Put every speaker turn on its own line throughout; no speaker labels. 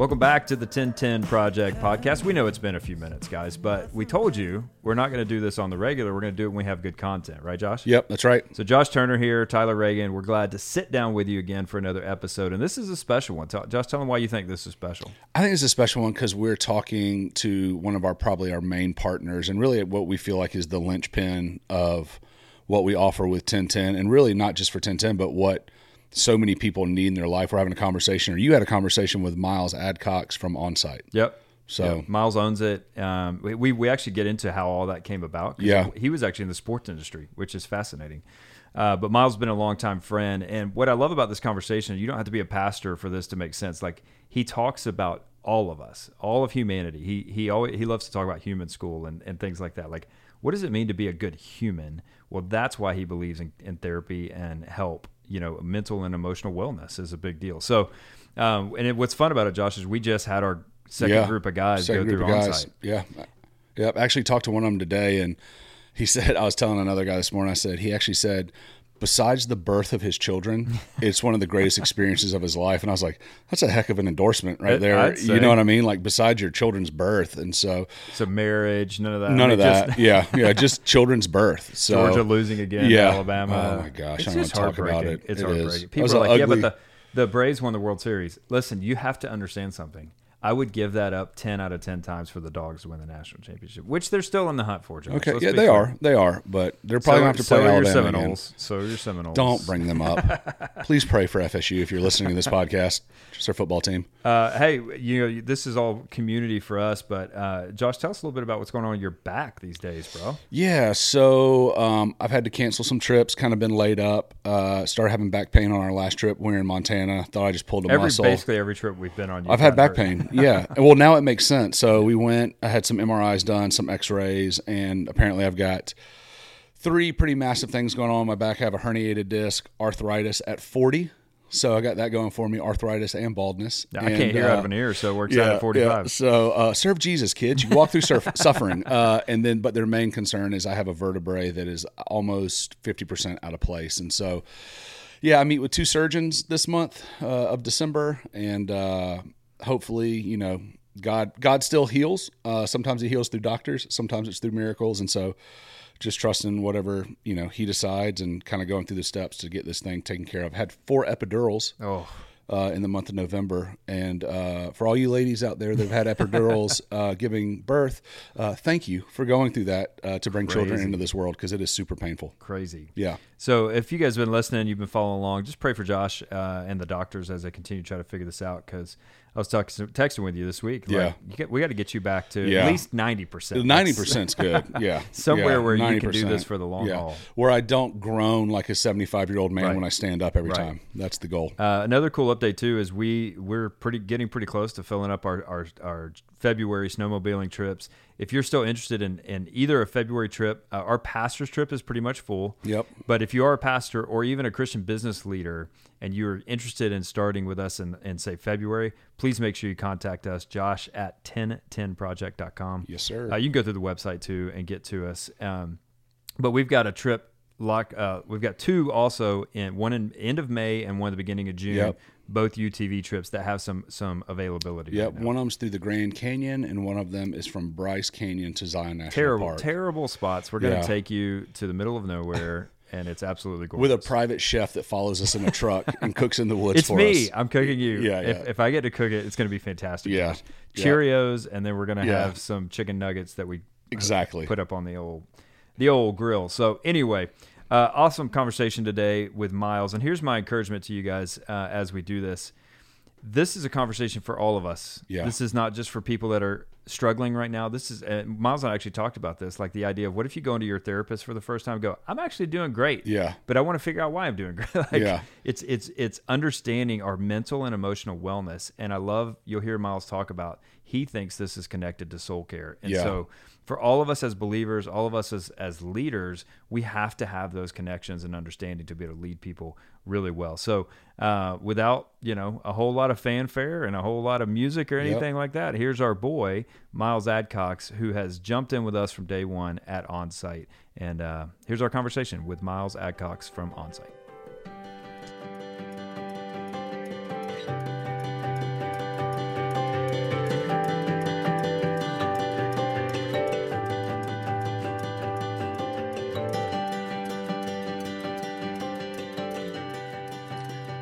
Welcome back to the 1010 Project podcast. We know it's been a few minutes, guys, but we told you we're not going to do this on the regular. We're going to do it when we have good content, right, Josh?
Yep, that's right.
So, Josh Turner here, Tyler Reagin. We're glad to sit down with you again for another episode. And this is a special one. Tell, Josh, tell them why you think this is special.
I think it's a special one because we're talking to one of our probably our main partners and really what we feel like is the linchpin of what we offer with 1010 and really not just for 1010, but what so many people need in their life. We're having a conversation, or you had a conversation with Miles Adcox from Onsite.
Yep.
So
Yeah, Miles owns it. Um, we, we we actually get into how all that came about.
Yeah.
he was actually in the sports industry, which is fascinating. Uh, but Miles has been a longtime friend, and what I love about this conversation, you don't have to be a pastor for this to make sense. Like he talks about all of us, all of humanity. He he always he loves to talk about human school and, and things like that. Like what does it mean to be a good human? Well, that's why he believes in, in therapy and help. You know, mental and emotional wellness is a big deal. So, um, and it, what's fun about it, Josh, is we just had our second
yeah,
group of guys
second
go through
of
onsite.
guys. Yeah, yep. I actually talked to one of them today, and he said I was telling another guy this morning. I said he actually said. Besides the birth of his children, it's one of the greatest experiences of his life. And I was like, that's a heck of an endorsement right there. You know what I mean? Like, besides your children's birth. And so,
So marriage, none of that. I
None
mean,
of that.
just
yeah, yeah, just children's birth. So
Georgia losing again.
yeah.
Alabama.
Oh my gosh,
it's
I don't talk about it.
It's
It
heartbreaking.
is.
People are like, yeah, but the the Braves won the World Series. Listen, you have to understand something. I would give that up ten out of ten times for the Dogs to win the national championship, which they're still in the hunt for. Josh.
Okay,
Let's
yeah, they
fair.
are, they are, but they're
So,
probably gonna have to
so
play
your
Alabama again.
Seminoles. So are your Seminoles.
Don't bring them up. Please pray for FSU if you're listening to this podcast. Just our football team.
Uh, hey, you know this is all community for us, but uh, Josh, tell us a little bit about what's going on in your back these days, bro.
Yeah, so um, I've had to cancel some trips. Kind of been laid up. Uh, started having back pain on our last trip. When we were in Montana. Thought I just pulled a
Every
muscle.
basically every trip we've been on, you've
I've had back
hurt.
pain. Yeah. well, now it makes sense. So we went. I had some MRIs done, some X-rays, and apparently I've got three pretty massive things going on in my back. I have a herniated disc, arthritis at 40. So I got that going for me, arthritis and baldness.
I can't hear
uh,
out of an ear, so it works out at 45.
So uh, serve Jesus, kids. You walk through surf- suffering, uh, and then but their main concern is I have a vertebrae that is almost fifty percent out of place, and so yeah, I meet with two surgeons this month uh, of December, and uh, hopefully, you know, God God still heals. Uh, sometimes He heals through doctors, sometimes it's through miracles, and so just trusting whatever you know He decides, and kind of going through the steps to get this thing taken care of. Had four epidurals
Oh,
uh, in the month of November. And uh, for all you ladies out there that have had epidurals uh, giving birth, uh, thank you for going through that uh, to bring children into this world because it is super painful.
crazy.
Yeah.
So if you guys have been listening, you've been following along, just pray for Josh uh, and the doctors as they continue to try to figure this out. Because I was talking, texting with you this week. Like,
Yeah.
you get, we got to get you back to
Yeah.
at least ninety percent.
Ninety percent's good. Yeah,
Somewhere
Yeah,
where you can do this for the long haul.
where I don't groan like a seventy-five-year-old man
Right.
when I stand up every
Right.
time. That's the goal.
Uh, another cool update too is we we're pretty getting pretty close to filling up our our, our February snowmobiling trips. If you're still interested in, in either a February trip, uh, our pastor's trip is pretty much full.
Yep.
But if you are a pastor or even a Christian business leader and you're interested in starting with us in, in say February, please make sure you contact us, Josh at 1010project.com.
Yes, sir.
Uh, you can go through the website too and get to us. Um, but we've got a trip lock. Uh, we've got two also in one in end of May and one at the beginning of June.
Yep.
Both UTV trips that have some some availability.
Yep,
right
one of them's through the Grand Canyon, and one of them is from Bryce Canyon to Zion National
terrible,
Park
terrible spots. We're going to
Yeah.
take you to the middle of nowhere, and it's absolutely gorgeous.
with a private chef that follows us in a truck and cooks in the woods
It's
for
me.
us.
I'm cooking you.
Yeah,
If,
yeah.
if I get to cook it, it's going to be fantastic.
Yeah, yeah.
Cheerios, and then we're going to
Yeah.
have some chicken nuggets that we uh,
Exactly.
put up on the old the old grill. So anyway, uh, awesome conversation today with Miles. And here's my encouragement to you guys uh, as we do this. This is a conversation for all of us.
Yeah.
This is not just for people that are struggling right now. This is uh, Miles and I actually talked about this, like the idea of what if you go into your therapist for the first time, and go, I'm actually doing great.
Yeah.
But I want to figure out why I'm doing great. like,
Yeah.
It's it's it's understanding our mental and emotional wellness. And I love you'll hear Miles talk about he thinks this is connected to soul care. And
Yeah.
so for all of us as believers, all of us as, as leaders, we have to have those connections and understanding to be able to lead people really well. So, uh, without you know a whole lot of fanfare and a whole lot of music or anything like that, here's our boy Miles Adcox, who has jumped in with us from day one at Onsite, and uh, here's our conversation with Miles Adcox from Onsite.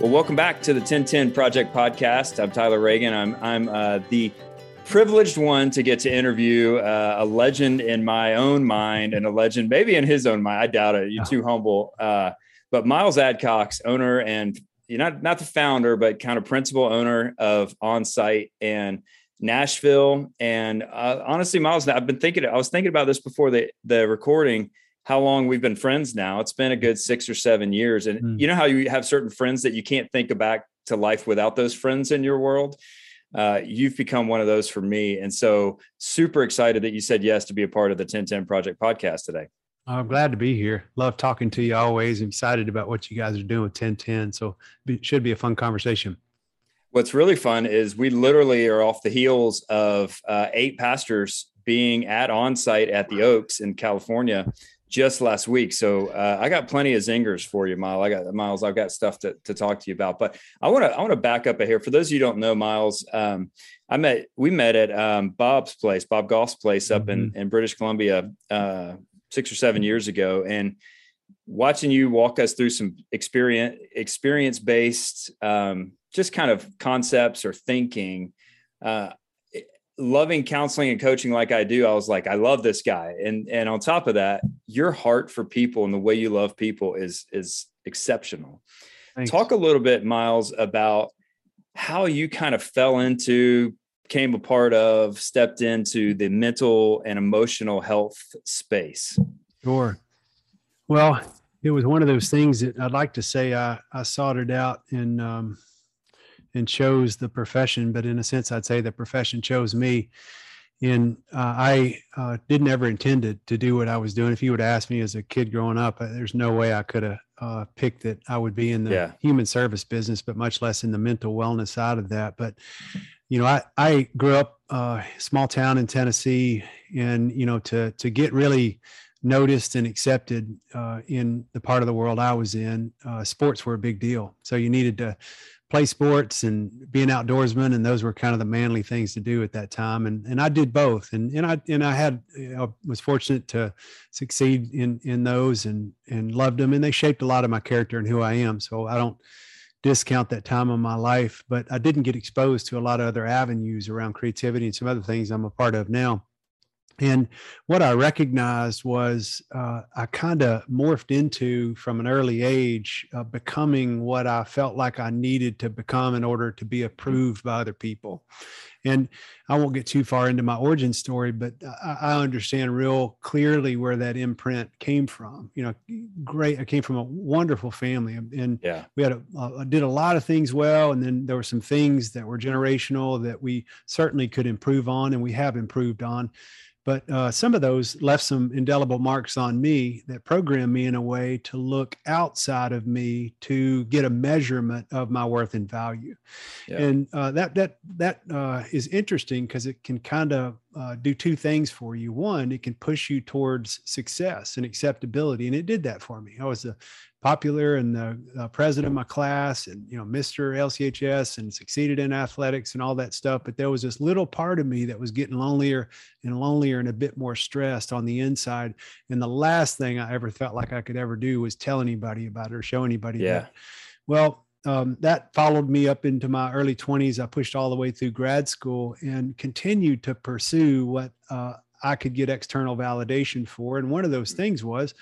Well, welcome back to the 1010 Project Podcast. I'm Tyler Reagin. I'm I'm uh, the privileged one to get to interview uh, a legend in my own mind and a legend maybe in his own mind. I doubt it. You're too humble. Uh, but Miles Adcox, owner and you're not not the founder, but kind of principal owner of OnSite and Nashville. And uh, honestly, Miles, I've been thinking. I was thinking about this before the the recording how long we've been friends now. It's been a good six or seven years. And mm. you know how you have certain friends that you can't think back to life without those friends in your world? Uh, you've become one of those for me. And so super excited that you said yes to be a part of the 1010 Project podcast today.
I'm glad to be here. Love talking to you always. I'm excited about what you guys are doing with 1010. So it should be a fun conversation.
What's really fun is we literally are off the heels of uh, eight pastors being at Onsite at the Oaks in California just last week. So uh, I got plenty of zingers for you, Miles. I got Miles. I've got stuff to, to talk to you about. But I want to I want to back up a here. For those of you don't know, Miles, um, I met we met at um, Bob's place, Bob Goff's place up mm-hmm. in in British Columbia uh, six or seven years ago, and watching you walk us through some experience experience based um, just kind of concepts or thinking. Uh, loving counseling and coaching like I do, I was like, I love this guy. And and on top of that, your heart for people and the way you love people is is exceptional. Thanks. Talk a little bit, Miles, about how you kind of fell into, came a part of, stepped into the mental and emotional health space.
Sure. Well, it was one of those things that I'd like to say I, I sought it out in um, and chose the profession, but in a sense, I'd say the profession chose me. And uh, I uh, didn't ever intended to do what I was doing. If you would ask me as a kid growing up, uh, there's no way I could have uh, picked that I would be in the yeah. human service business, but much less in the mental wellness side of that. But you know, I I grew up uh, small town in Tennessee, and you know, to to get really noticed and accepted uh, in the part of the world I was in, uh, sports were a big deal. So you needed to play sports and be an outdoorsman and those were kind of the manly things to do at that time. And and I did both. And and I and I had you know, was fortunate to succeed in in those and and loved them and they shaped a lot of my character and who I am. So I don't discount that time of my life but I didn't get exposed to a lot of other avenues around creativity and some other things I'm a part of now and what I recognized was uh, I kind of morphed into from an early age uh, becoming what I felt like I needed to become in order to be approved by other people. And I won't get too far into my origin story, but I, I understand real clearly where that imprint came from. You know, great. I came from a wonderful family, and yeah. we had a, uh, did a lot of things well, and then there were some things that were generational that we certainly could improve on, and we have improved on but uh, some of those left some indelible marks on me that programmed me in a way to look outside of me to get a measurement of my worth and value. Yeah. and uh, that that that uh, is interesting because it can kind of uh, do two things for you. One it can push you towards success and acceptability and it did that for me. I was a popular and the uh, president of my class and you know mr lchs and succeeded in athletics and all that stuff. But there was this little part of me that was getting lonelier and lonelier and a bit more stressed on the inside. And the last thing i ever felt like i could ever do was tell anybody about it or show anybody yeah. that. well um, that followed me up into my early 20s i pushed all the way through grad school and continued to pursue what uh, I could get external validation for. And one of those things was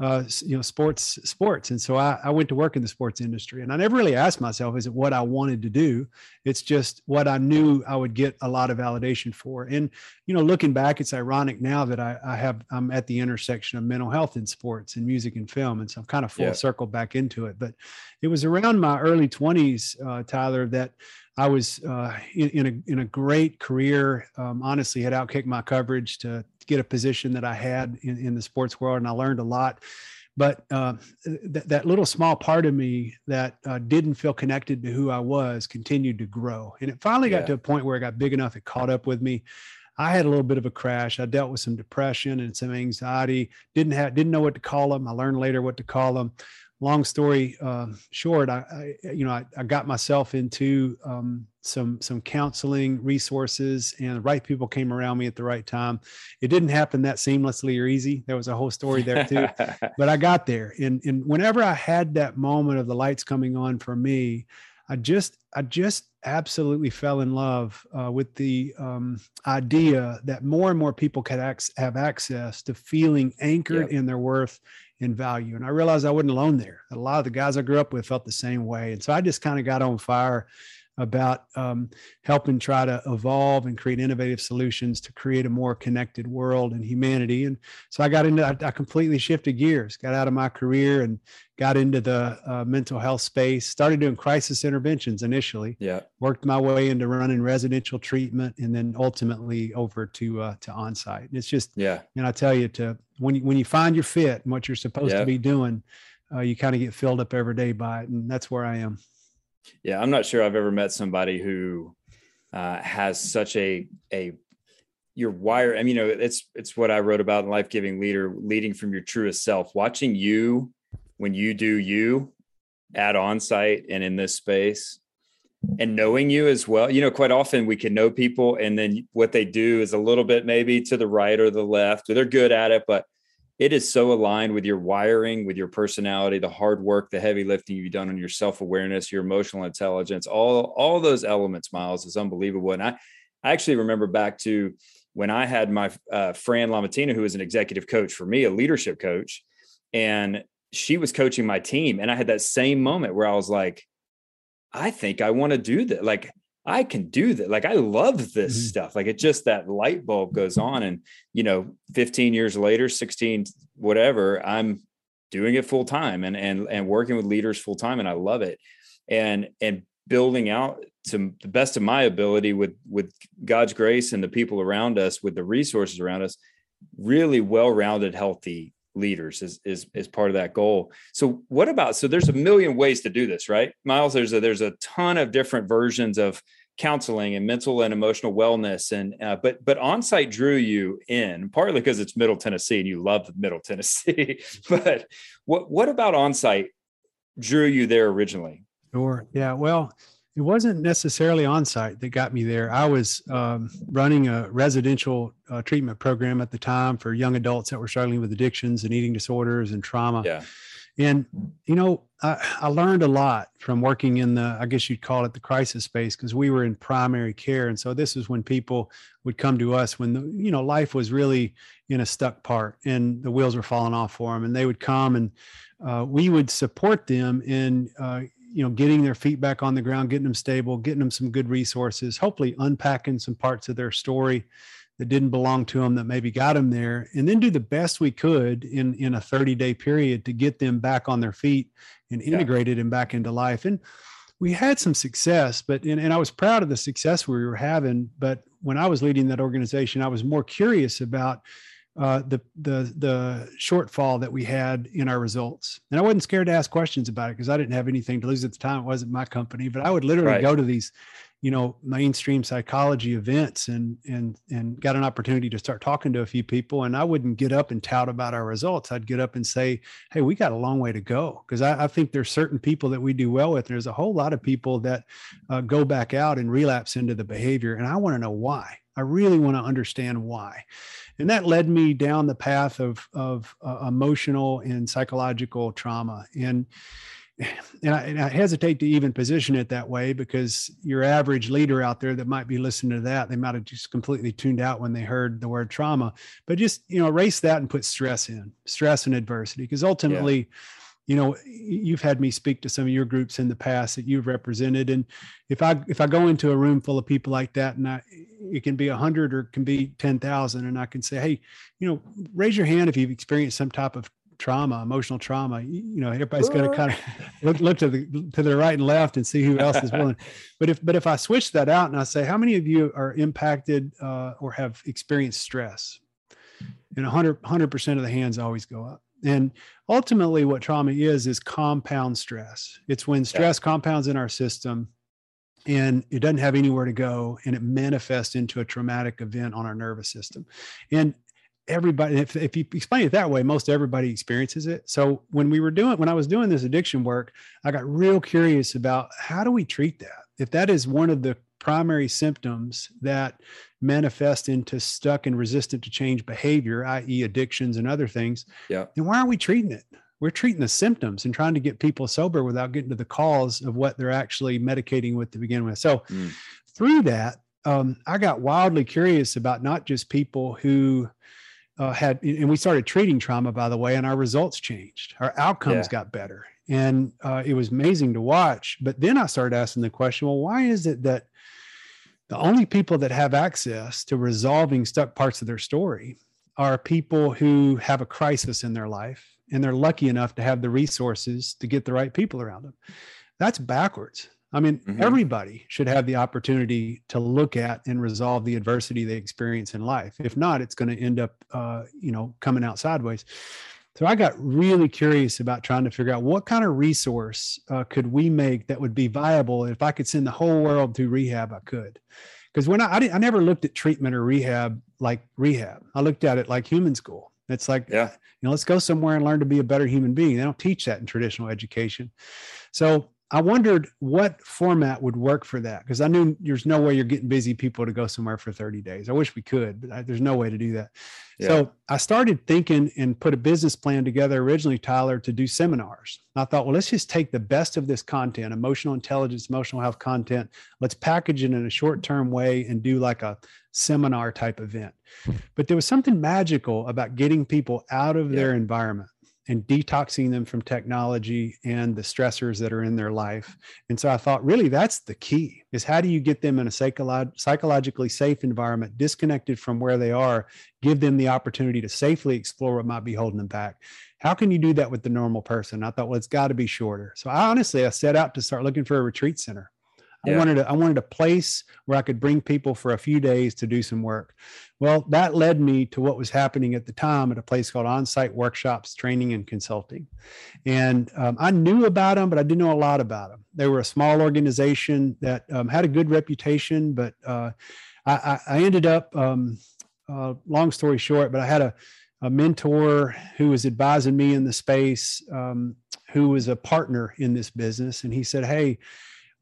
uh, you know, sports, sports. And so I, I went to work in the sports industry and I never really asked myself, is it what I wanted to do? It's just what I knew I would get a lot of validation for. And, you know, looking back, it's ironic now that I, I have, I'm at the intersection of mental health in sports and music and film. And so I'm kind of full yeah. circle back into it, but it was around my early twenties, uh, Tyler, that I was uh, in, in, a in a great career. Um, honestly, had outkicked my coverage to get a position that I had in, in the sports world, and I learned a lot. But uh, th- that little small part of me that uh, didn't feel connected to who I was continued to grow, and it finally got yeah. to a point where it got big enough. It caught up with me. I had a little bit of a crash. I dealt with some depression and some anxiety. Didn't have didn't know what to call them. I learned later what to call them. Long story uh, short, I, I, you know I, I, got myself into um, some some counseling resources, and the right people came around me at the right time. It didn't happen that seamlessly or easy. There was a whole story there too, but I got there. And and whenever I had that moment of the lights coming on for me, I just I just absolutely fell in love uh, with the um, idea that more and more people could ac- have access to feeling anchored yep. in their worth and value. And I realized I wasn't alone there. A lot of the guys I grew up with felt the same way. And so I just kind of got on fire about um, helping try to evolve and create innovative solutions to create a more connected world and humanity. And so I got into, I, I completely shifted gears, got out of my career and got into the uh, mental health space, started doing crisis interventions initially.
Yeah.
Worked my way into running residential treatment and then ultimately over to, uh, to onsite. And it's just,
yeah.
And I tell you to, when you, when you find your fit and what you're supposed yeah. to be doing, uh, you kind of get filled up every day by it. And that's where I am.
Yeah, I'm not sure I've ever met somebody who uh, has such a a your wire. I mean, you know, it's it's what I wrote about in Life Giving Leader, leading from your truest self. Watching you when you do you at Onsite and in this space, and knowing you as well. You know, quite often we can know people, and then what they do is a little bit maybe to the right or the left, or they're good at it, but it is so aligned with your wiring, with your personality, the hard work, the heavy lifting you've done on your self awareness, your emotional intelligence, all all those elements. Miles is unbelievable, and I I actually remember back to when I had my uh, Fran Lamatina, who was an executive coach for me, a leadership coach, and she was coaching my team, and I had that same moment where I was like, I think I want to do that. Like I can do that. Like I love this mm-hmm. stuff. Like it just that light bulb goes on. And, you know, 15 years later, 16, whatever, I'm doing it full time and and and working with leaders full time. And I love it. And and building out to the best of my ability with with God's grace and the people around us, with the resources around us, really well-rounded, healthy leaders is is is part of that goal. So what about so there's a million ways to do this, right? Miles, there's a there's a ton of different versions of counseling and mental and emotional wellness and uh, but but onsite drew you in partly because it's middle tennessee and you love middle tennessee but what what about onsite drew you there originally
sure yeah well it wasn't necessarily Onsite that got me there. I was um, running a residential uh, treatment program at the time for young adults that were struggling with addictions and eating disorders and trauma.
Yeah.
And, you know, I, I learned a lot from working in the, I guess you'd call it the crisis space, because we were in primary care. And so this is when people would come to us when, the, you know, life was really in a stuck part and the wheels were falling off for them. And they would come and uh, we would support them in uh, you know getting their feet back on the ground getting them stable getting them some good resources hopefully unpacking some parts of their story that didn't belong to them that maybe got them there and then do the best we could in in a 30 day period to get them back on their feet and integrated yeah. and back into life and we had some success but and, and i was proud of the success we were having but when i was leading that organization i was more curious about uh, the the the shortfall that we had in our results. And I wasn't scared to ask questions about it because I didn't have anything to lose at the time. It wasn't my company, but I would literally right. go to these, you know, mainstream psychology events and and and got an opportunity to start talking to a few people. And I wouldn't get up and tout about our results. I'd get up and say, "Hey, we got a long way to go." Because I, I, think there's certain people that we do well with. There's a whole lot of people that uh, go back out and relapse into the behavior, and I want to know why. I really want to understand why. And that led me down the path of of uh, emotional and psychological trauma. And and I, and I, hesitate to even position it that way because your average leader out there that might be listening to that they might have just completely tuned out when they heard the word trauma. But just you know erase that and put stress in stress and adversity because ultimately yeah you know you've had me speak to some of your groups in the past that you've represented and if i if i go into a room full of people like that and i it can be a hundred or it can be 10,000 and i can say hey you know raise your hand if you've experienced some type of trauma emotional trauma you know everybody's going to kind of look, look to the to the right and left and see who else is willing. But if but if i switch that out and i say how many of you are impacted uh, or have experienced stress? And 100 100% of the hands always go up and ultimately, what trauma is, is compound stress. It's when stress yeah. compounds in our system and it doesn't have anywhere to go and it manifests into a traumatic event on our nervous system. And everybody if, if you explain it that way most everybody experiences it so when we were doing when i was doing this addiction work i got real curious about how do we treat that if that is one of the primary symptoms that manifest into stuck and resistant to change behavior i.e addictions and other things
yeah
then why aren't we treating it we're treating the symptoms and trying to get people sober without getting to the cause of what they're actually medicating with to begin with so mm. through that um, i got wildly curious about not just people who uh, had, and we started treating trauma, by the way, and our results changed. Our outcomes yeah. got better. And uh, it was amazing to watch. But then I started asking the question well, why is it that the only people that have access to resolving stuck parts of their story are people who have a crisis in their life and they're lucky enough to have the resources to get the right people around them? That's backwards. I mean, mm-hmm. everybody should have the opportunity to look at and resolve the adversity they experience in life. If not, it's going to end up, uh, you know, coming out sideways. So I got really curious about trying to figure out what kind of resource uh, could we make that would be viable. If I could send the whole world to rehab, I could. Because when I, I, I never looked at treatment or rehab like rehab, I looked at it like human school. It's like, yeah, you know, let's go somewhere and learn to be a better human being. They don't teach that in traditional education. So I wondered what format would work for that because I knew there's no way you're getting busy people to go somewhere for 30 days. I wish we could, but I, there's no way to do that. Yeah. So I started thinking and put a business plan together originally, Tyler, to do seminars. I thought, well, let's just take the best of this content, emotional intelligence, emotional health content. Let's package it in a short term way and do like a seminar type event. Hmm. But there was something magical about getting people out of yeah. their environment and detoxing them from technology and the stressors that are in their life. And so I thought, really, that's the key is how do you get them in a psycholo- psychologically safe environment, disconnected from where they are, give them the opportunity to safely explore what might be holding them back. How can you do that with the normal person? I thought, well, it's got to be shorter. So I honestly, I set out to start looking for a retreat center. Yeah. I wanted a, I wanted a place where I could bring people for a few days to do some work. Well, that led me to what was happening at the time at a place called On-Site Workshops Training and Consulting, and um, I knew about them, but I didn't know a lot about them. They were a small organization that um, had a good reputation, but uh, I, I, ended up. Um, uh, long story short, but I had a a mentor who was advising me in the space, um, who was a partner in this business, and he said, "Hey."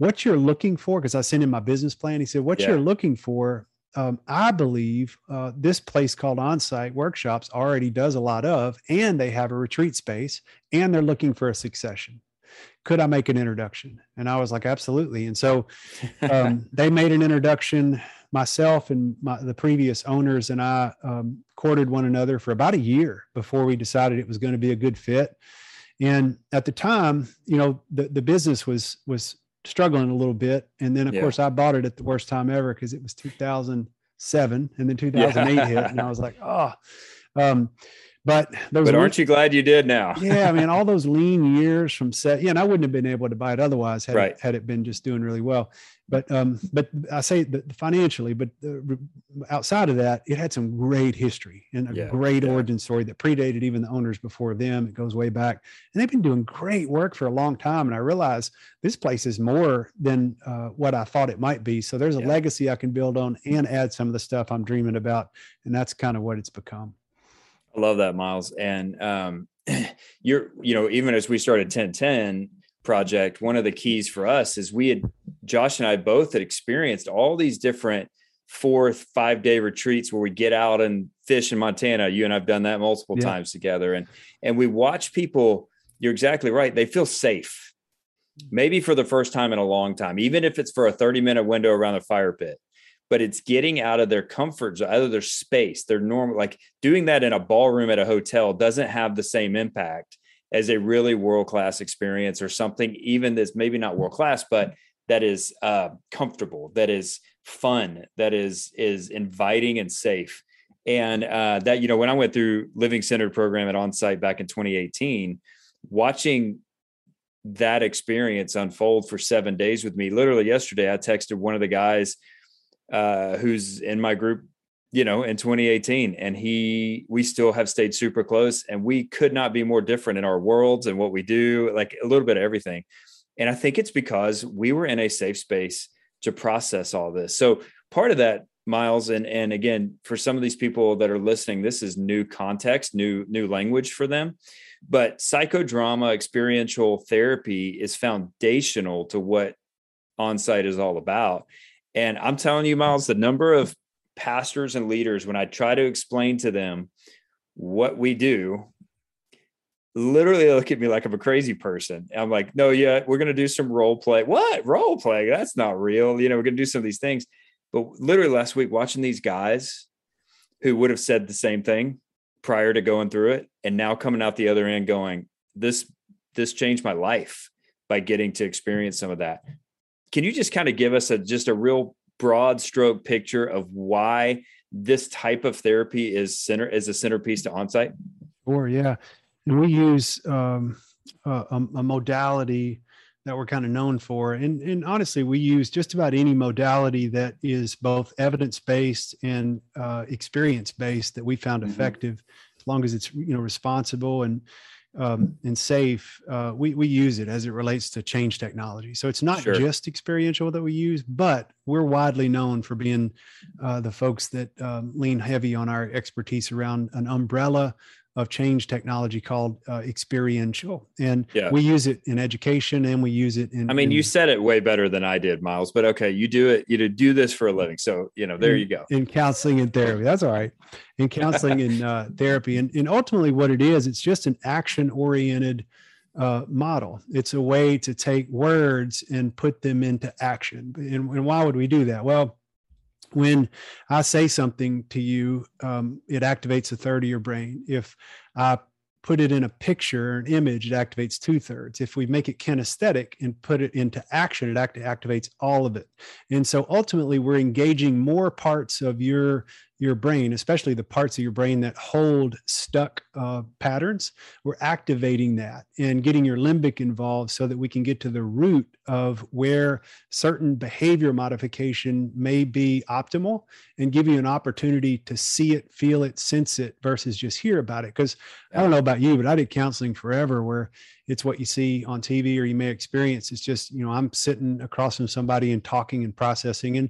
What you're looking for, because I sent him my business plan. He said, what yeah. you're looking for, um, I believe uh, this place called On-Site Workshops already does a lot of, and they have a retreat space, and they're looking for a succession. Could I make an introduction? And I was like, absolutely. And so um, they made an introduction. Myself and my, the previous owners and I um, courted one another for about a year before we decided it was going to be a good fit. And at the time, you know, the, the business was was struggling a little bit. And then, of yeah. course, I bought it at the worst time ever because it was 2007 and then 2008 yeah. hit. And I was like, oh, um, but
those but aren't you glad you did now?
yeah, I mean, all those lean years from set. Yeah, and I wouldn't have been able to buy it otherwise had, right. it, had it been just doing really well. But um, but I say financially, but uh, outside of that, it had some great history and a yeah, great yeah. origin story that predated even the owners before them. It goes way back, and they've been doing great work for a long time. And I realize this place is more than uh, what I thought it might be. So there's a yeah. legacy I can build on and add some of the stuff I'm dreaming about, and that's kind of what it's become.
I love that, Miles. And um, you're, you know, even as we started 1010 project, one of the keys for us is we had Josh and I both had experienced all these different four, five day retreats where we get out and fish in Montana. You and I've done that multiple yeah. times together. And and we watch people, you're exactly right. They feel safe. Maybe for the first time in a long time, even if it's for a 30 minute window around the fire pit but it's getting out of their comfort zone, out of their space. Their normal, like doing that in a ballroom at a hotel doesn't have the same impact as a really world class experience or something, even that's maybe not world class, but that is uh, comfortable, that is fun, that is is inviting and safe. And uh, that you know, when I went through Living Centered program at On-Site back in 2018, watching that experience unfold for seven days with me. Literally yesterday, I texted one of the guys uh, who's in my group, you know, in 2018, and he, we still have stayed super close, and we could not be more different in our worlds and what we do, like a little bit of everything. And I think it's because we were in a safe space to process all this. So part of that Miles, and and again, for some of these people that are listening, this is new context, new new language for them. But psychodrama experiential therapy is foundational to what onsite is all about. And I'm telling you, Miles, the number of pastors and leaders, when I try to explain to them what we do, literally look at me like I'm a crazy person. I'm like, no, yeah, we're going to do some role play. What role play? That's not real. You know, we're going to do some of these things. But literally last week, watching these guys who would have said the same thing prior to going through it, and now coming out the other end going, this this changed my life by getting to experience some of that. Can you just kind of give us a just a real broad stroke picture of why this type of therapy is center is a centerpiece to onsite?
Or yeah, and we use um, a, a, modality that we're kind of known for, and and honestly, we use just about any modality that is both evidence based and uh, experience based that we found mm-hmm. effective, as long as it's you know responsible and um, and safe, uh, we, we use it as it relates to change technology. So it's not sure. just experiential that we use, but we're widely known for being uh, the folks that um, lean heavy on our expertise around an umbrella of change technology called uh, experiential. And yeah. we use it in education and we use it in
i mean
in,
you said it way better than i did miles but okay you do it you do this for a living. So you know there
in,
you go.
in counseling and therapy. That's all right. In counseling and uh, therapy. And, and ultimately what it is it's just an action oriented uh, model. It's a way to take words and put them into action. And, and why would we do that? Well when I say something to you, um, it activates a third of your brain. If I put it in a picture, or an image, it activates two thirds. If we make it kinesthetic and put it into action, it act- activates all of it. And so ultimately, we're engaging more parts of your your brain, especially the parts of your brain that hold stuck uh, patterns, we're activating that and getting your limbic involved so that we can get to the root of where certain behavior modification may be optimal and give you an opportunity to see it, feel it, sense it versus just hear about it. Because I don't know about you, but I did counseling forever where it's what you see on TV or you may experience. It's just, you know, I'm sitting across from somebody and talking and processing. And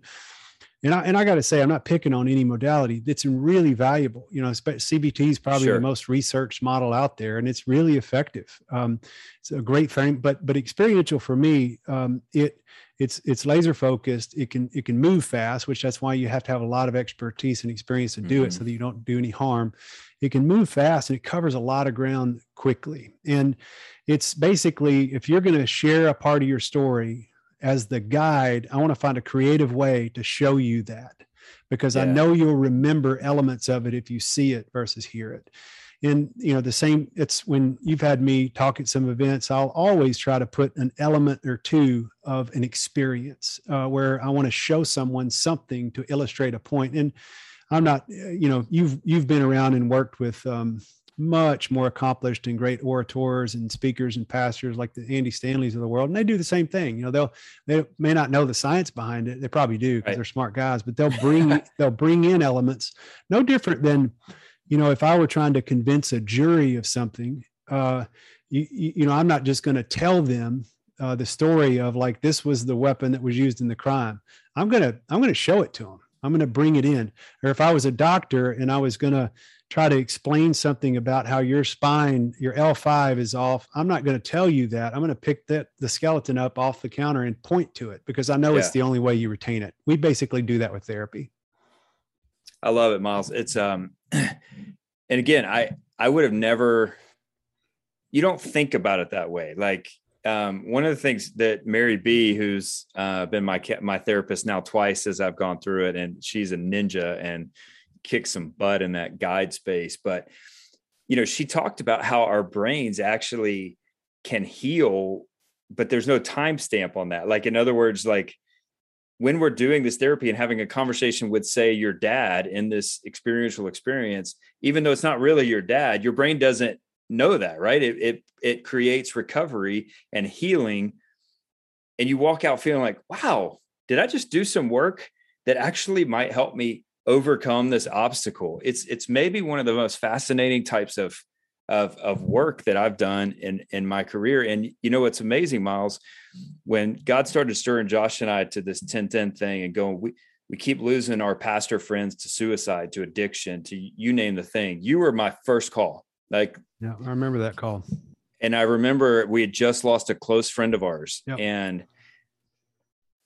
and I, and I got to say, I'm not picking on any modality. It's really valuable. You know, CBT is probably sure. the most researched model out there, and it's really effective. Um, it's a great thing, but but experiential for me, um, it it's it's laser focused. It can it can move fast, which that's why you have to have a lot of expertise and experience to do mm-hmm. it, so that you don't do any harm. It can move fast and it covers a lot of ground quickly. And it's basically if you're going to share a part of your story as the guide, I want to find a creative way to show you that because yeah. I know you'll remember elements of it if you see it versus hear it. And you know, the same, it's when you've had me talk at some events, I'll always try to put an element or two of an experience uh, where I want to show someone something to illustrate a point. And I'm not, you know, you've you've been around and worked with um, much more accomplished and great orators and speakers and pastors like the Andy Stanleys of the world. And they do the same thing. You know, they'll they may not know the science behind it. They probably do because right. they're smart guys, but they'll bring they'll bring in elements no different than, you know, if I were trying to convince a jury of something, uh, you, you know, I'm not just going to tell them uh, the story of like this was the weapon that was used in the crime. I'm gonna I'm gonna show it to them. I'm going to bring it in. Or if I was a doctor and I was going to try to explain something about how your spine, your L5 is off, I'm not going to tell you that. I'm going to pick that the skeleton up off the counter and point to it because I know yeah. it's the only way you retain it. We basically do that with therapy.
I love it, Miles. It's um and again, I I would have never you don't think about it that way. Like um, one of the things that Mary B, who's uh, been my my therapist now twice as I've gone through it, and she's a ninja and kick some butt in that guide space. But you know, she talked about how our brains actually can heal, but there's no timestamp on that. Like in other words, like when we're doing this therapy and having a conversation with say your dad in this experiential experience even though it's not really your dad your brain doesn't know that right it, it it creates recovery and healing and you walk out feeling like wow did i just do some work that actually might help me overcome this obstacle. It's it's maybe one of the most fascinating types of of of work that I've done in in my career. And you know what's amazing, Miles, when God started stirring Josh and I to this 1010 thing and going, we we keep losing our pastor friends to suicide, to addiction, to you name the thing. You were my first call. Like,
yeah, I remember that call.
And I remember we had just lost a close friend of ours, yep. and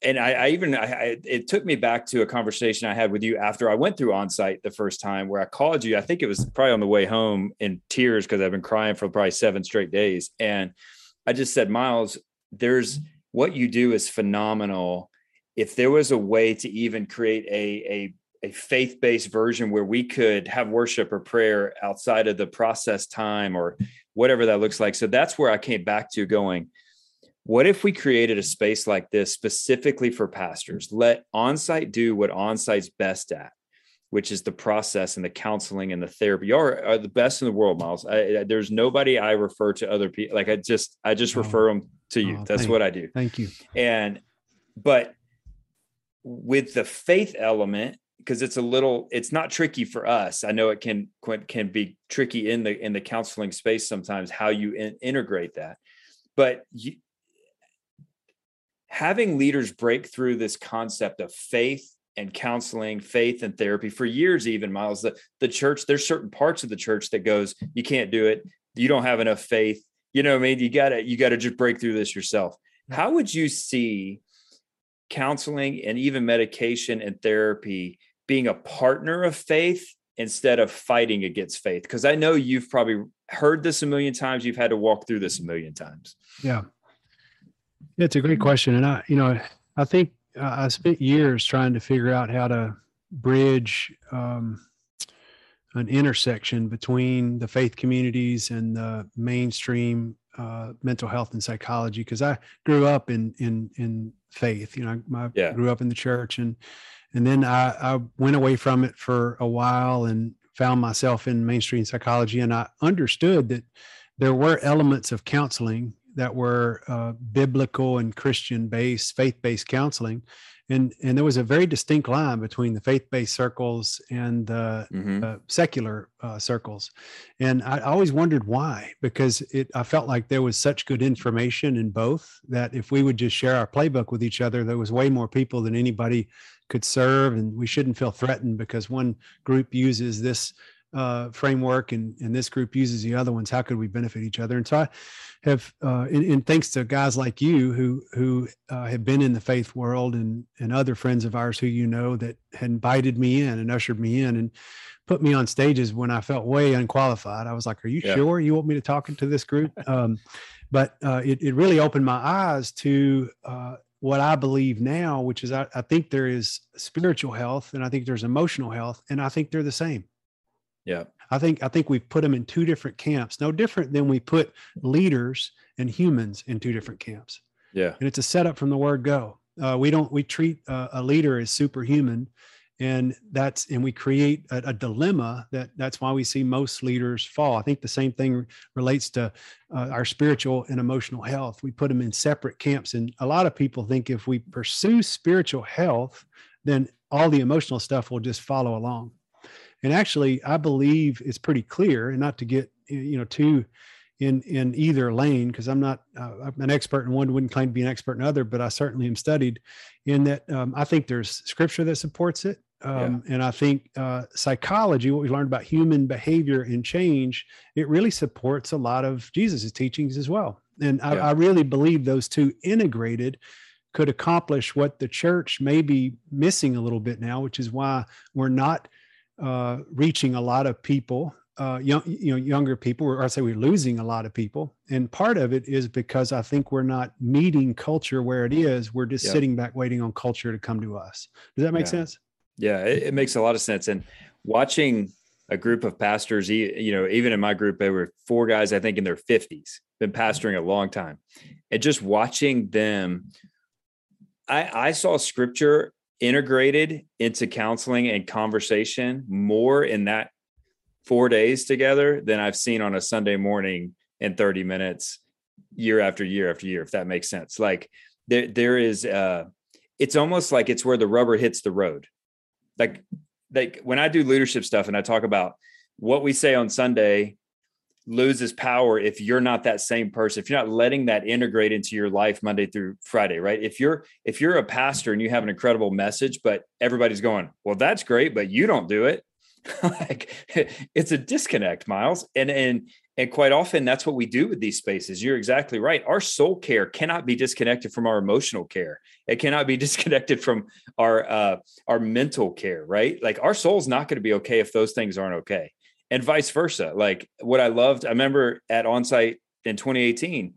and I, I even I, it took me back to a conversation I had with you after I went through onsite the first time, where I called you. I think it was probably on the way home in tears because I've been crying for probably seven straight days, and I just said, Miles, there's what you do is phenomenal. If there was a way to even create a a a faith-based version where we could have worship or prayer outside of the process time or whatever that looks like. So that's where I came back to going, what if we created a space like this specifically for pastors? Let onsite do what onsite's best at, which is the process and the counseling and the therapy. You are, are the best in the world, Miles. I, I, there's nobody I refer to other people like I just I just oh, refer them to you. Oh, That's what I do.
Thank you.
And but with the faith element, because it's a little it's not tricky for us i know it can can be tricky in the in the counseling space sometimes how you in, integrate that but you, having leaders break through this concept of faith and counseling faith and therapy for years even miles the, the church there's certain parts of the church that goes you can't do it you don't have enough faith you know i mean you gotta you gotta just break through this yourself how would you see counseling and even medication and therapy being a partner of faith instead of fighting against faith? Because I know you've probably heard this a million times. You've had to walk through this a million times.
Yeah. It's a great question. And I, you know, I think I spent years trying to figure out how to bridge um, an intersection between the faith communities and the mainstream uh, mental health and psychology because I grew up in in in faith. You know, I, yeah. grew up in the church and and then I, I went away from it for a while and found myself in mainstream psychology and i understood that there were elements of counseling that were uh, biblical and christian based faith-based counseling and and there was a very distinct line between the faith-based circles and the mm-hmm. uh, secular uh, circles and i always wondered why because it i felt like there was such good information in both that if we would just share our playbook with each other there was way more people than anybody could serve and we shouldn't feel threatened because one group uses this uh, framework and, and this group uses the other ones how could we benefit each other and so i have uh, and, and thanks to guys like you who who uh, have been in the faith world and and other friends of ours who you know that had invited me in and ushered me in and put me on stages when i felt way unqualified i was like are you yeah. sure you want me to talk to this group um, but uh, it, it really opened my eyes to uh, what I believe now, which is I, I, think there is spiritual health and I think there's emotional health, and I think they're the same.
Yeah.
I think I think we've put them in two different camps, no different than we put leaders and humans in two different camps.
Yeah.
And it's a setup from the word go. Uh, we don't we treat uh, a leader as superhuman and that's and we create a, a, dilemma that that's why we see most leaders fall i think the same thing relates to uh, our spiritual and emotional health we put them in separate camps and a lot of people think if we pursue spiritual health then all the emotional stuff will just follow along and actually i believe it's pretty clear and not to get you know too in in either lane because I'm not uh, I'm an expert in one, wouldn't claim to be an expert in other, but I certainly am studied in that. Um, I think there's scripture that supports it, um, yeah. And I think uh, psychology, what we learned about human behavior and change, it really supports a lot of Jesus's teachings as well. And I, yeah. I really believe those two integrated could accomplish what the church may be missing a little bit now, which is why we're not uh, reaching a lot of people, uh, young, you know, younger people, or I say we're losing a lot of people. And part of it is because I think we're not meeting culture where it is. We're just sitting back waiting on culture to come to us. Does that make yeah. sense?
Yeah, it, it, makes a lot of sense. And watching a group of pastors, you know, even in my group, there were four guys, I think in their 50s, been pastoring a long time. And just watching them, I, I saw scripture integrated into counseling and conversation more in that four days together than I've seen on a Sunday morning in 30 minutes year after year after year, if that makes sense. Like there, there is, uh, it's almost like it's where the rubber hits the road like like when I do leadership stuff and I talk about what we say on Sunday loses power if you're not that same person if you're not letting that integrate into your life monday through friday right? If you're if you're a pastor and you have an incredible message but everybody's going well that's great but you don't do it. Like it's a disconnect miles. And and and quite often that's what we do with these spaces. You're exactly right. Our soul care cannot be disconnected from our emotional care. It cannot be disconnected from our uh our mental care right? Like our soul's not going to be okay if those things aren't okay and vice versa. Like what I loved, I remember at onsite in 2018,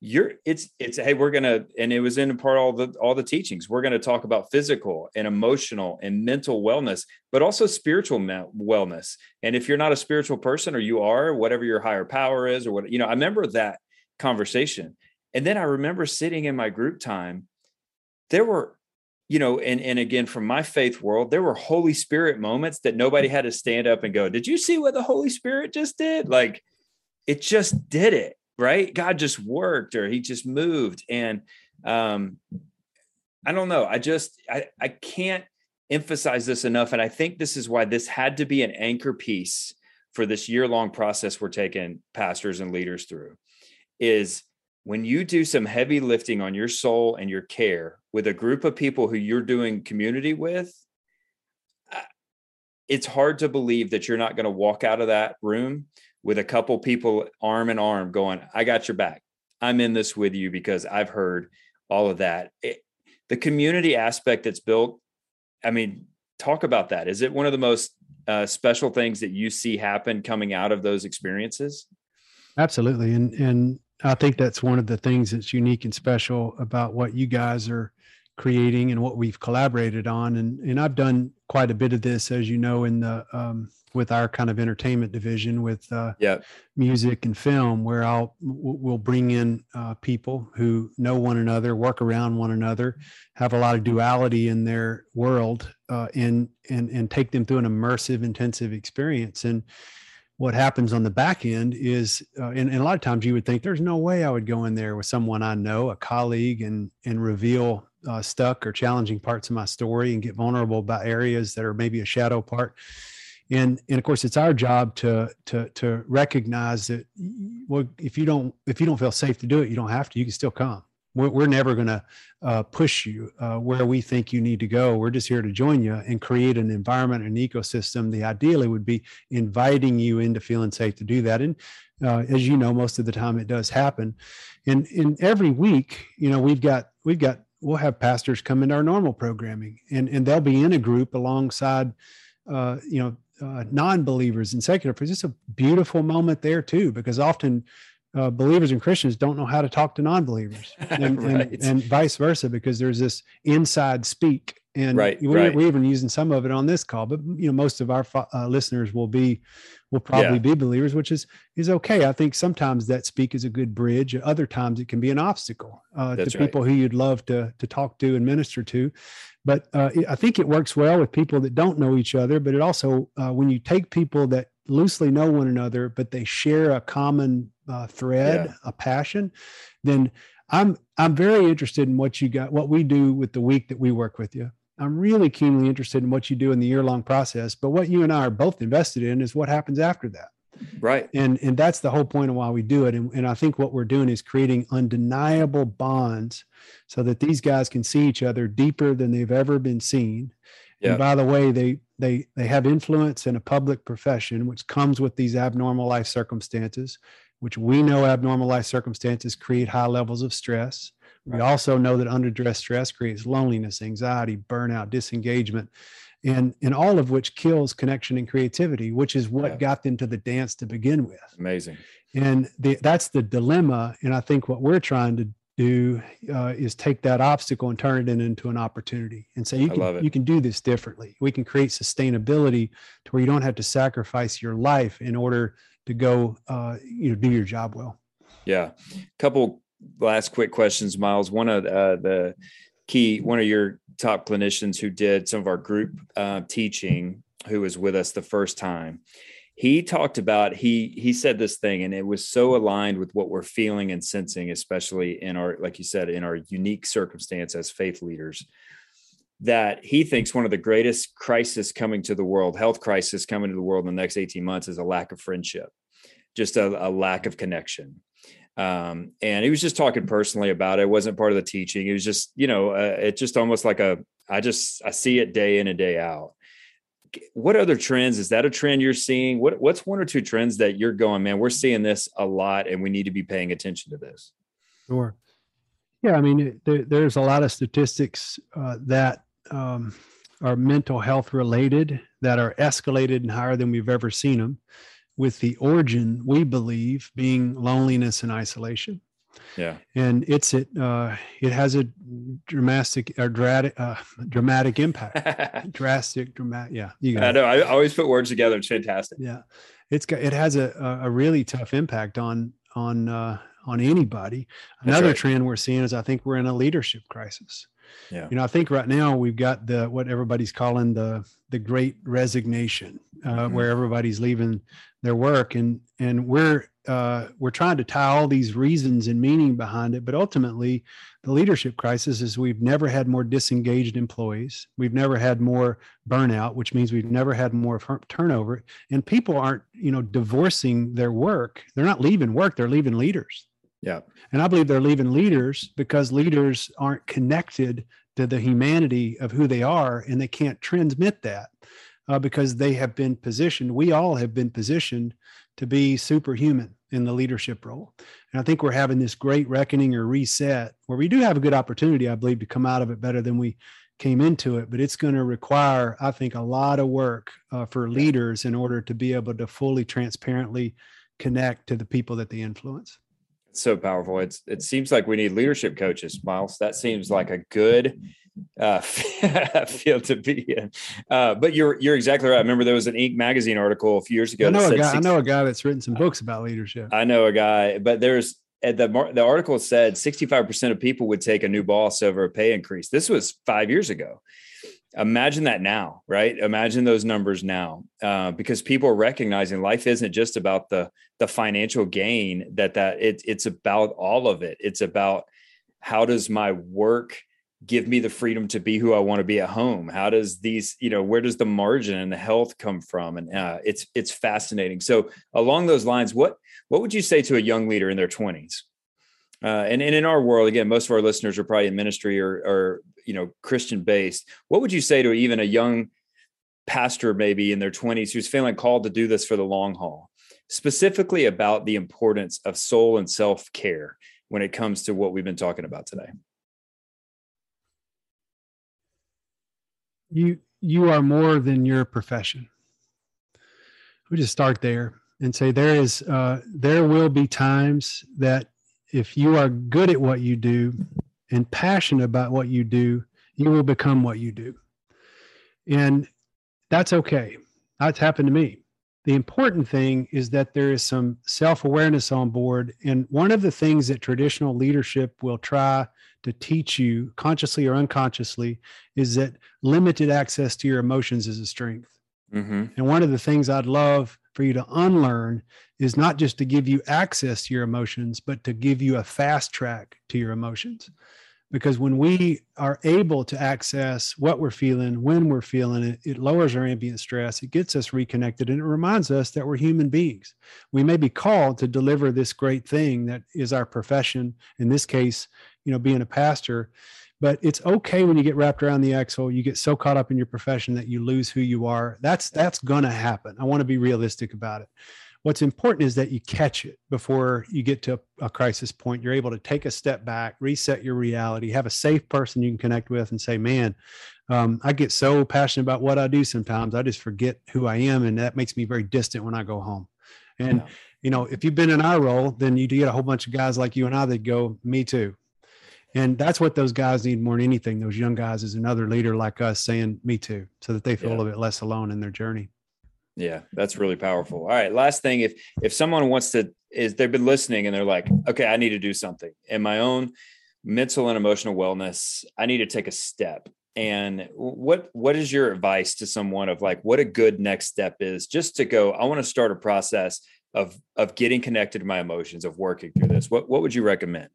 you're it's it's hey, we're gonna and it was in part all the all the teachings. We're gonna talk about physical and emotional and mental wellness, but also spiritual wellness. And if you're not a spiritual person or you are, whatever your higher power is, or what you know, I remember that conversation. And then I remember sitting in my group time, there were you know, and and again from my faith world, there were Holy Spirit moments that nobody had to stand up and go, "Did you see what the Holy Spirit just did?" Like it just did it, right? God just worked or he just moved and um I don't know. I just I I can't emphasize this enough and I think this is why this had to be an anchor piece for this year-long process we're taking pastors and leaders through is when you do some heavy lifting on your soul and your care with a group of people who you're doing community with, it's hard to believe that you're not going to walk out of that room with a couple people arm in arm going, I got your back. I'm in this with you because I've heard all of that. It, the community aspect that's built, I mean, talk about that. Is it one of the most uh, special things that you see happen coming out of those experiences?
Absolutely. And, and I think that's one of the things that's unique and special about what you guys are creating and what we've collaborated on. And and I've done quite a bit of this, as you know, in the um, with our kind of entertainment division with uh,
yeah.
music and film, where I'll we'll bring in uh, people who know one another, work around one another, have a lot of duality in their world, uh, and and and take them through an immersive, intensive experience. And what happens on the back end is, uh, and, and, a lot of times you would think there's no way I would go in there with someone I know, a colleague, and and reveal uh, stuck or challenging parts of my story and get vulnerable about areas that are maybe a shadow part. And and of course, it's our job to to to recognize that. Well, if you don't if you don't feel safe to do it, you don't have to. You can still come we're, we're never going to uh, push you uh, where we think you need to go. We're just here to join you and create an environment, an ecosystem. The ideally would be inviting you into feeling safe to do that. And uh, as you know, most of the time it does happen. And in every week, you know, we've got we've got we'll have pastors come into our normal programming, and and they'll be in a group alongside, uh, you know, uh, non-believers and secular. It's just a beautiful moment there too, because often uh, believers and Christians don't know how to talk to non-believers, and, right. and, and, vice versa, because there's this inside speak. And
right,
we,
right.
we're even using some of it on this call, but you know, most of our uh, listeners will be, will probably yeah. be believers, which is is okay. I think sometimes that speak is a good bridge. Other times it can be an obstacle uh, to people who you'd love to to talk to and minister to. But uh, I think it works well with people that don't know each other. But it also, uh, when you take people that loosely know one another, but they share a common uh, thread, yeah. a passion, then I'm I'm very interested in what you got, what we do with the week that we work with you. I'm really keenly interested in what you do in the year long process. But what you and I are both invested in is what happens after that.
Right.
And and that's the whole point of why we do it. And, and I think what we're doing is creating undeniable bonds so that these guys can see each other deeper than they've ever been seen. Yep. And by the way, they they they have influence in a public profession, which comes with these abnormal life circumstances, which we know abnormal life circumstances create high levels of stress. Right. We also know that underdress stress creates loneliness, anxiety, burnout, disengagement, and and all of which kills connection and creativity, which is what yeah. got them to the dance to begin with.
Amazing.
And the, that's the dilemma. And I think what we're trying to do uh, is take that obstacle and turn it into an opportunity and say you can you can do this differently. We can create sustainability to where you don't have to sacrifice your life in order to go uh, you know do your job well.
Yeah. Couple last quick questions miles. One of uh, the key one of your top clinicians who did some of our group uh, teaching who was with us the first time he talked about he he said this thing and it was so aligned with what we're feeling and sensing especially in our like you said in our unique circumstance as faith leaders that he thinks one of the greatest crisis coming to the world health crisis coming to the world in the next 18 months is a lack of friendship just a, a lack of connection. Um, and he was just talking personally about it. it. wasn't part of the teaching. It was just, you know, uh, it's just almost like a, I just, I see it day in and day out. What other trends? Is that a trend you're seeing? What, what's one or two trends that you're going, man, we're seeing this a lot and we need to be paying attention to this?
Sure. Yeah. I mean, there, there's a lot of statistics uh, that um, are mental health related that are escalated and higher than we've ever seen them with the origin we believe being loneliness and isolation
yeah.
And it's it uh, it has a dramatic or dramatic uh, dramatic impact. Drastic dramatic yeah
you got i know i always put words together. It's fantastic.
Yeah. It's got it has a a really tough impact on on uh, on anybody. Another right. trend we're seeing is i think we're in a leadership crisis
yeah.
You know, I think right now we've got the what everybody's calling the the great resignation, uh, mm-hmm. where everybody's leaving their work. And and we're uh, we're trying to tie all these reasons and meaning behind it. But ultimately the leadership crisis is we've never had more disengaged employees. We've never had more burnout which means we've never had more turnover. And people aren't you know divorcing their work. They're not leaving work. They're leaving leaders
yeah
and i believe they're leaving leaders because leaders aren't connected to the humanity of who they are and they can't transmit that uh, because they have been positioned, we all have been positioned to be superhuman in the leadership role. And I think we're having this great reckoning or reset where we do have a good opportunity, I believe, to come out of it better than we came into it. But it's going to require, I think, a lot of work uh, for leaders in order to be able to fully transparently connect to the people that they influence.
So powerful. It's it seems like we need leadership coaches, Miles. That seems like a good uh, field to be in. Uh, but you're you're exactly right. I remember there was an Inc. magazine article a few years ago.
I know a guy. 60, I know a guy that's written some books about leadership.
I know a guy, but there's at the the article said 65% of people would take a new boss over a pay increase. This was five years ago. Imagine that now, right? Imagine those numbers now, uh, because people are recognizing life isn't just about the the financial gain. That that it, it's about all of it. It's about how does my work give me the freedom to be who I want to be at home? How does these, you know, where does the margin and the health come from? And uh, it's it's fascinating. So along those lines, what what would you say to a young leader in their twenties? Uh, and, and in our world, again, most of our listeners are probably in ministry or, or you know Christian based. What would you say to even a young pastor, maybe in their twenties, who's feeling called to do this for the long haul, specifically about the importance of soul and self care when it comes to what we've been talking about today?
you you are more than your profession. We just start there and say there is uh, there will be times that if you are good at what you do and passionate about what you do, you will become what you do, and that's okay. That's happened to me. The important thing is that there is some self awareness on board. And one of the things that traditional leadership will try to teach you, consciously or unconsciously, is that limited access to your emotions is a strength. Mm-hmm. And one of the things I'd love for you to unlearn is not just to give you access to your emotions, but to give you a fast track to your emotions. Because when we are able to access what we're feeling when we're feeling it it lowers our ambient stress it gets us reconnected and it reminds us that we're human beings. We may be called to deliver this great thing that is our profession. In this case you know being a pastor but it's okay when you get wrapped around the axle you get so caught up in your profession that you lose who you are. That's that's going to happen. I want to be realistic about it. What's important is that you catch it before you get to a crisis point. You're able to take a step back reset your reality have a safe person you can connect with and say man um, i get so passionate about what i do sometimes i just forget who i am and that makes me very distant when i go home. And yeah. you know if you've been in our role then you do get a whole bunch of guys like you and i that go me too and that's what those guys need more than anything those young guys is another leader like us saying me too so that they feel yeah. a little bit less alone in their journey
yeah, that's really powerful. All right, last thing if if someone wants to is they've been listening and they're like, "Okay, I need to do something in my own mental and emotional wellness. I need to take a step." And what what is your advice to someone of like what a good next step is just to go, I want to start a process of of getting connected to my emotions, of working through this. What what would you recommend?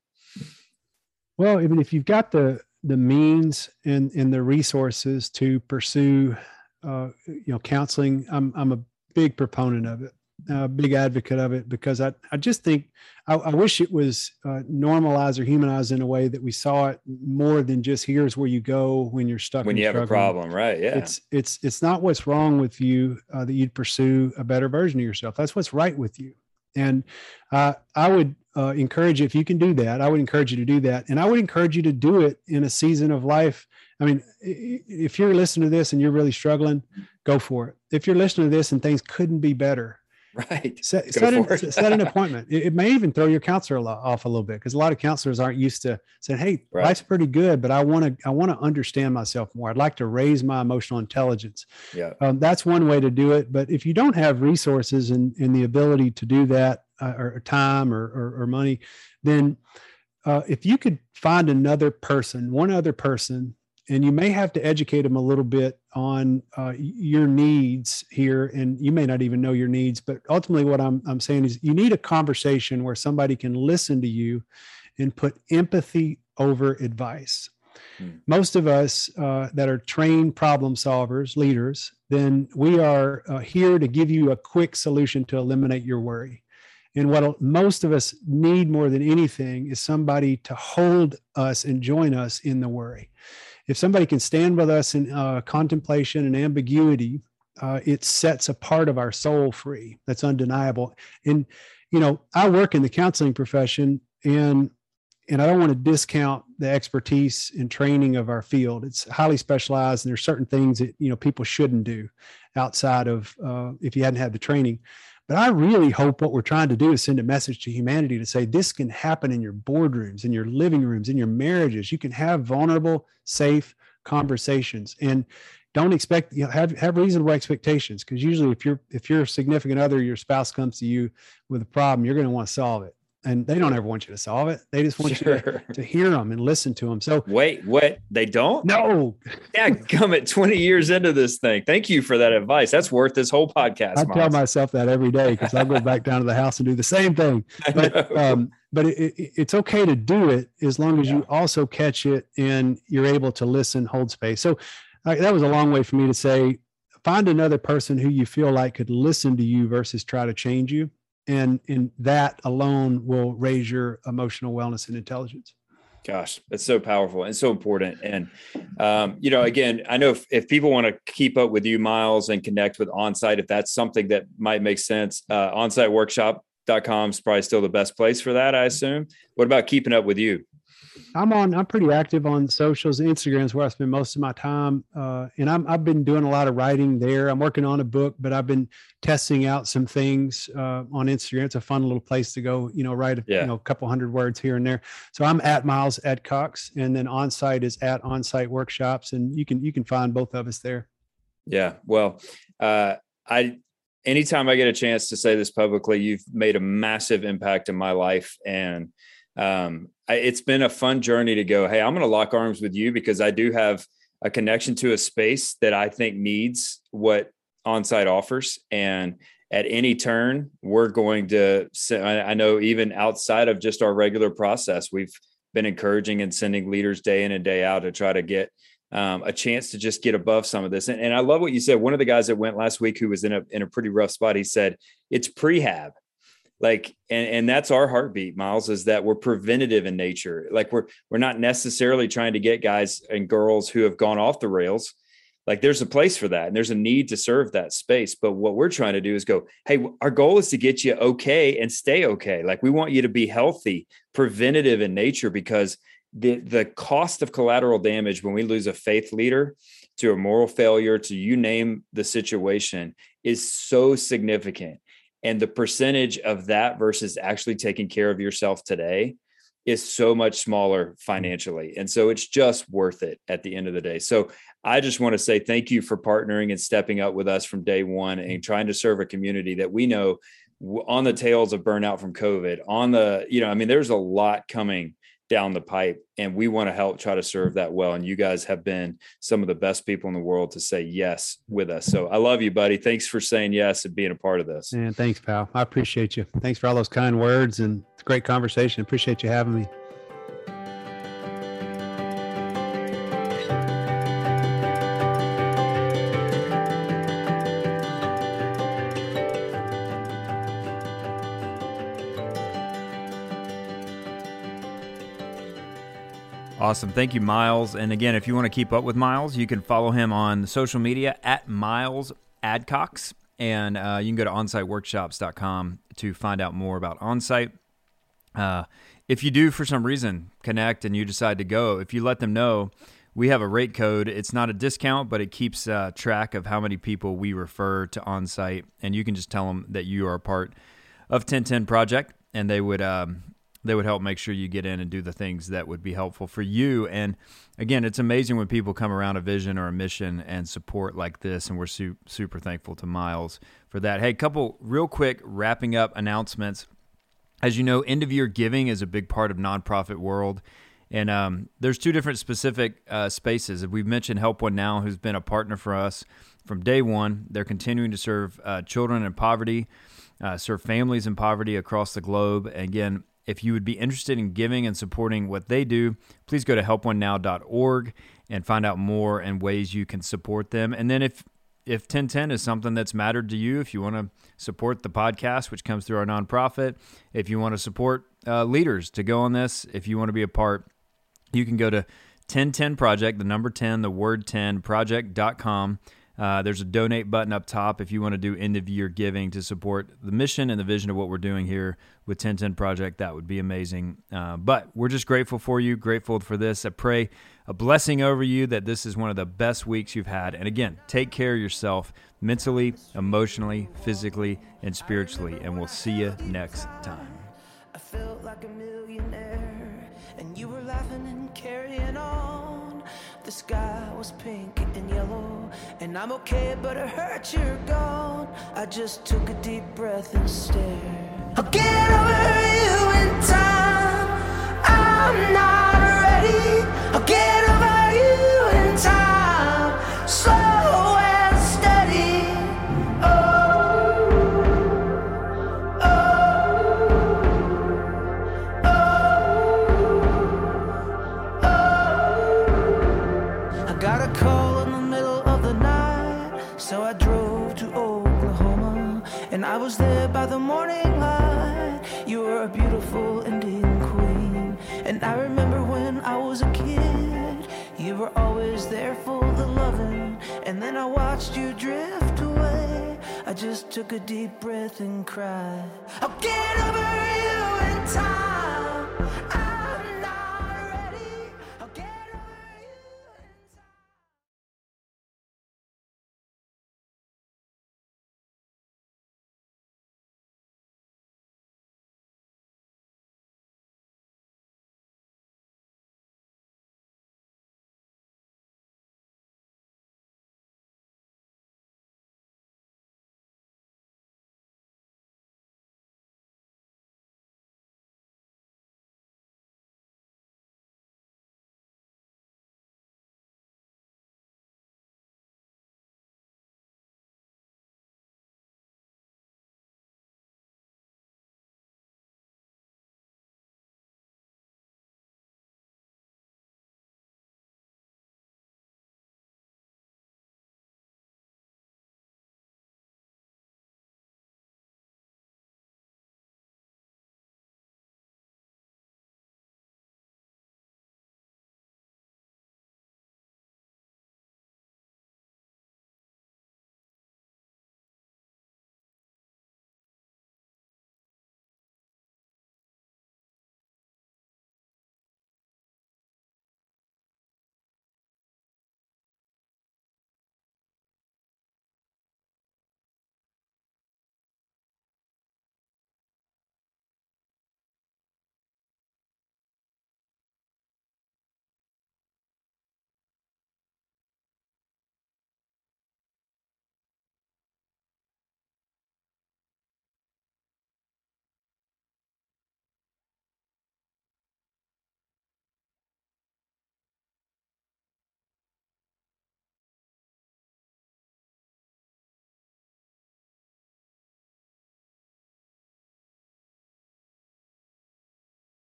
Well, even if you've got the the means and and the resources to pursue uh, you know, counseling, I'm, I'm a big proponent of it. a big advocate of it because I, I just think I, I wish it was uh, normalized or humanized in a way that we saw it more than just here's where you go when you're stuck.
When you have a problem, right? Yeah.
It's it's it's not what's wrong with you uh, that you'd pursue a better version of yourself. That's what's right with you. And uh, I would uh, encourage you if you can do that. I would encourage you to do that, and I would encourage you to do it in a season of life. I mean, if you're listening to this and you're really struggling, go for it. If you're listening to this and things couldn't be better,
Right.
Set, set, an, set, an, appointment. It, it, may even throw your counselor off a little bit because a lot of counselors aren't used to saying, "Hey, right. life's pretty good, but I want to I want to understand myself more. I'd like to raise my emotional intelligence."
Yeah,
um, that's one way to do it. But if you don't have resources and, and the ability to do that, uh, or, time or, or, or money, then uh, if you could find another person, one other person and you may have to educate them a little bit on uh, your needs here and you may not even know your needs but ultimately what I'm, I'm saying is you need a conversation where somebody can listen to you and put empathy over advice hmm. most of us uh, that are trained problem solvers leaders then we are uh, here to give you a quick solution to eliminate your worry and what most of us need more than anything is somebody to hold us and join us in the worry if somebody can stand with us in uh, contemplation and ambiguity, uh, it sets a part of our soul free. That's undeniable. And you know, I work in the counseling profession, and and I don't want to discount the expertise and training of our field. It's highly specialized, and there's certain things that you know people shouldn't do outside of uh, if you hadn't had the training. But I really hope what we're trying to do is send a message to humanity to say this can happen in your boardrooms, in your living rooms, in your marriages. You can have vulnerable, safe conversations and don't expect you know, have have reasonable expectations because usually if you're if your significant other your spouse comes to you with a problem you're going to want to solve it and they don't ever want you to solve it. They just want sure. you to, to, hear them and listen to them. So
wait, what? They don't?
No.
yeah, come at 20 years into this thing. Thank you for that advice. That's worth this whole podcast.
I tell myself that every day because I go back down to the house and do the same thing. But um, but it, it, it's okay to do it as long as yeah. you also catch it and you're able to listen, hold space. So uh, that was a long way for me to say find another person who you feel like could listen to you versus try to change you and and that alone will raise your emotional wellness and intelligence.
Gosh that's so powerful and so important. And um, you know again i know if, if people want to keep up with you miles and connect with onsite if that's something that might make sense uh, onsiteworkshop.com is probably still the best place for that i assume. What about keeping up with you
I'm on. I'm pretty active on socials. Instagram's where I spend most of my time, uh, and I'm, I've been doing a lot of writing there. I'm working on a book, but I've been testing out some things uh, on Instagram. It's a fun little place to go. You know, write a, yeah. you know a couple hundred words here and there. So I'm at Miles Adcox, and then onsite is at Onsite Workshops, and you can you can find both of us there.
Yeah. Well, uh, I anytime I get a chance to say this publicly, you've made a massive impact in my life, and um, it's been a fun journey to go, hey, I'm going to lock arms with you because I do have a connection to a space that I think needs what onsite offers. And at any turn, we're going to, I know even outside of just our regular process, we've been encouraging and sending leaders day in and day out to try to get um, a chance to just get above some of this. And, and, I love what you said. One of the guys that went last week who was in a in a pretty rough spot, he said it's prehab like and and that's our heartbeat miles is that we're preventative in nature. Like we're we're not necessarily trying to get guys and girls who have gone off the rails. Like there's a place for that and there's a need to serve that space. But what we're trying to do is go hey our goal is to get you okay and stay okay. Like we want you to be healthy preventative in nature because the the cost of collateral damage when we lose a faith leader to a moral failure to you name the situation is so significant and the percentage of that versus actually taking care of yourself today is so much smaller financially. And so it's just worth it at the end of the day. So I just want to say thank you for partnering and stepping up with us from day one and trying to serve a community that we know on the tails of burnout from COVID, on the, you know, I mean, there's a lot coming down the pipe and we want to help try to serve that well and you guys have been some of the best people in the world to say yes with us. So i love you buddy. Thanks for saying yes and being a part of this.
And thanks pal. I appreciate you. Thanks for all those kind words and great conversation. Appreciate you having me
Awesome. Thank you, Miles. And again, if you want to keep up with Miles, you can follow him on social media at Miles Adcox. And uh, you can go to onsiteworkshops.com to find out more about onsite. Uh, if you do, for some reason, connect and you decide to go, if you let them know, we have a rate code. It's not a discount, but it keeps uh, track of how many people we refer to onsite. And you can just tell them that you are a part of 1010 Project, and they would um, they would help make sure you get in and do the things that would be helpful for you. And again, it's amazing when people come around a vision or a mission and support like this. And we're su- super thankful to Miles for that. Hey, couple real quick wrapping up announcements. As you know, end of year giving is a big part of nonprofit world. And um, there's two different specific uh, spaces. We've mentioned Help One Now, who's been a partner for us from day one. They're continuing to serve uh, children in poverty, uh, serve families in poverty across the globe. Again, if you would be interested in giving and supporting what they do, please go to helponenow.org and find out more and ways you can support them. And then if if 1010 is something that's mattered to you, if you want to support the podcast, which comes through our nonprofit, if you want to support uh, leaders to go on this, if you want to be a part, you can go to 1010 Project, the number 10, the word 10 project.com uh, there's a donate button up top if you want to do end of year giving to support the mission and the vision of what we're doing here with 1010 Project. That would be amazing. Uh, but we're just grateful for you, grateful for this. I pray a blessing over you that this is one of the best weeks you've had. And again, take care of yourself mentally, emotionally, physically, and spiritually. And we'll see you next time. I felt like a millionaire, and you were laughing and carrying on. The sky was pink and yellow, and I'm okay, but it hurts you're gone. I just took a deep breath and stared. I'll get over you in time. I'm not and I was there by the morning light. You were a beautiful Indian queen, and I remember when I was a kid, you were always there for the loving, and then I watched you drift away. I just took a deep breath and cried. I'll get over you in time. I